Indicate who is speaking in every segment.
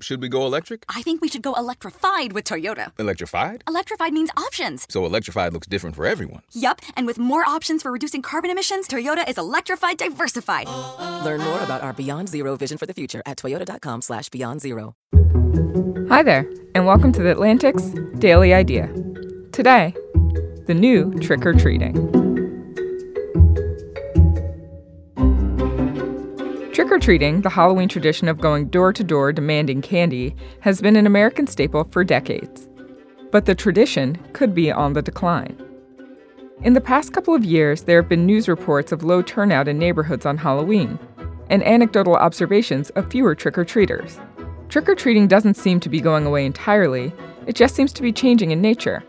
Speaker 1: should we go electric?
Speaker 2: I think we should go electrified with Toyota.
Speaker 1: Electrified?
Speaker 2: Electrified means options.
Speaker 1: So electrified looks different for everyone.
Speaker 2: Yup, and with more options for reducing carbon emissions, Toyota is electrified diversified.
Speaker 3: Learn more about our Beyond Zero vision for the future at toyota.com slash beyond zero.
Speaker 4: Hi there, and welcome to the Atlantic's Daily Idea. Today, the new trick Trick or treating, the Halloween tradition of going door to door demanding candy, has been an American staple for decades. But the tradition could be on the decline. In the past couple of years, there have been news reports of low turnout in neighborhoods on Halloween, and anecdotal observations of fewer trick or treaters. Trick or treating doesn't seem to be going away entirely, it just seems to be changing in nature.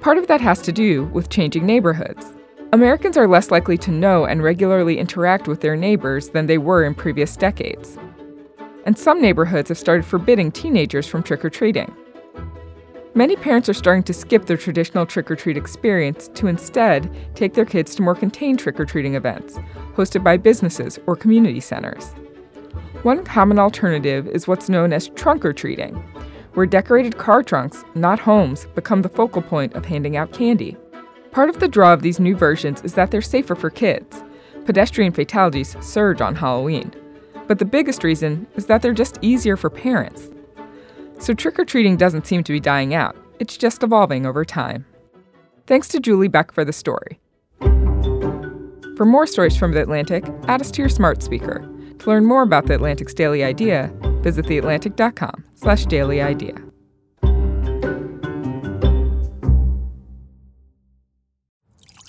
Speaker 4: Part of that has to do with changing neighborhoods. Americans are less likely to know and regularly interact with their neighbors than they were in previous decades. And some neighborhoods have started forbidding teenagers from trick or treating. Many parents are starting to skip their traditional trick or treat experience to instead take their kids to more contained trick or treating events, hosted by businesses or community centers. One common alternative is what's known as trunk or treating, where decorated car trunks, not homes, become the focal point of handing out candy. Part of the draw of these new versions is that they're safer for kids. Pedestrian fatalities surge on Halloween. But the biggest reason is that they're just easier for parents. So trick or treating doesn't seem to be dying out, it's just evolving over time. Thanks to Julie Beck for the story. For more stories from The Atlantic, add us to your smart speaker. To learn more about The Atlantic's Daily Idea, visit theatlantic.com slash daily idea.